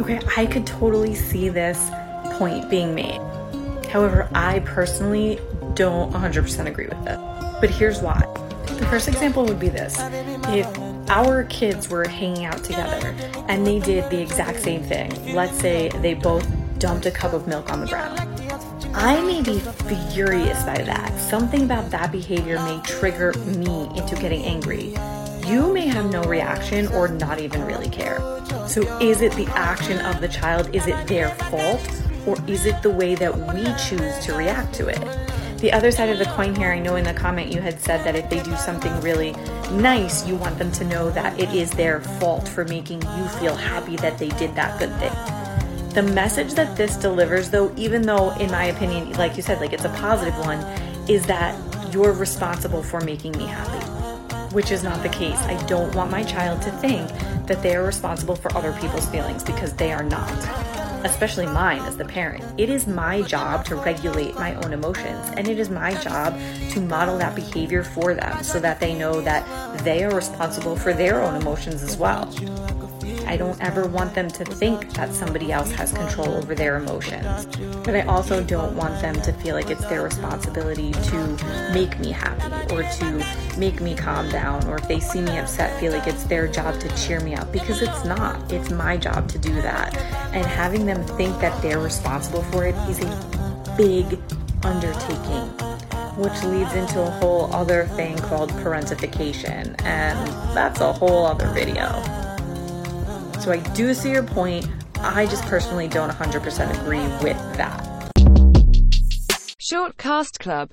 Okay, I could totally see this point being made. However, I personally don't 100% agree with it. But here's why. The first example would be this if our kids were hanging out together and they did the exact same thing, let's say they both dumped a cup of milk on the ground. I may be furious by that. Something about that behavior may trigger me into getting angry. You may have no reaction or not even really care. So, is it the action of the child? Is it their fault? Or is it the way that we choose to react to it? The other side of the coin here, I know in the comment you had said that if they do something really nice, you want them to know that it is their fault for making you feel happy that they did that good thing. The message that this delivers, though, even though in my opinion, like you said, like it's a positive one, is that you're responsible for making me happy, which is not the case. I don't want my child to think that they are responsible for other people's feelings because they are not especially mine as the parent. It is my job to regulate my own emotions, and it is my job to model that behavior for them so that they know that they are responsible for their own emotions as well. I don't ever want them to think that somebody else has control over their emotions. But I also don't want them to feel like it's their responsibility to make me happy or to make me calm down, or if they see me upset, feel like it's their job to cheer me up because it's not. It's my job to do that. And having them think that they're responsible for it is a big undertaking which leads into a whole other thing called parentification, and that's a whole other video. So I do see your point. I just personally don't 100% agree with that. Short Cast Club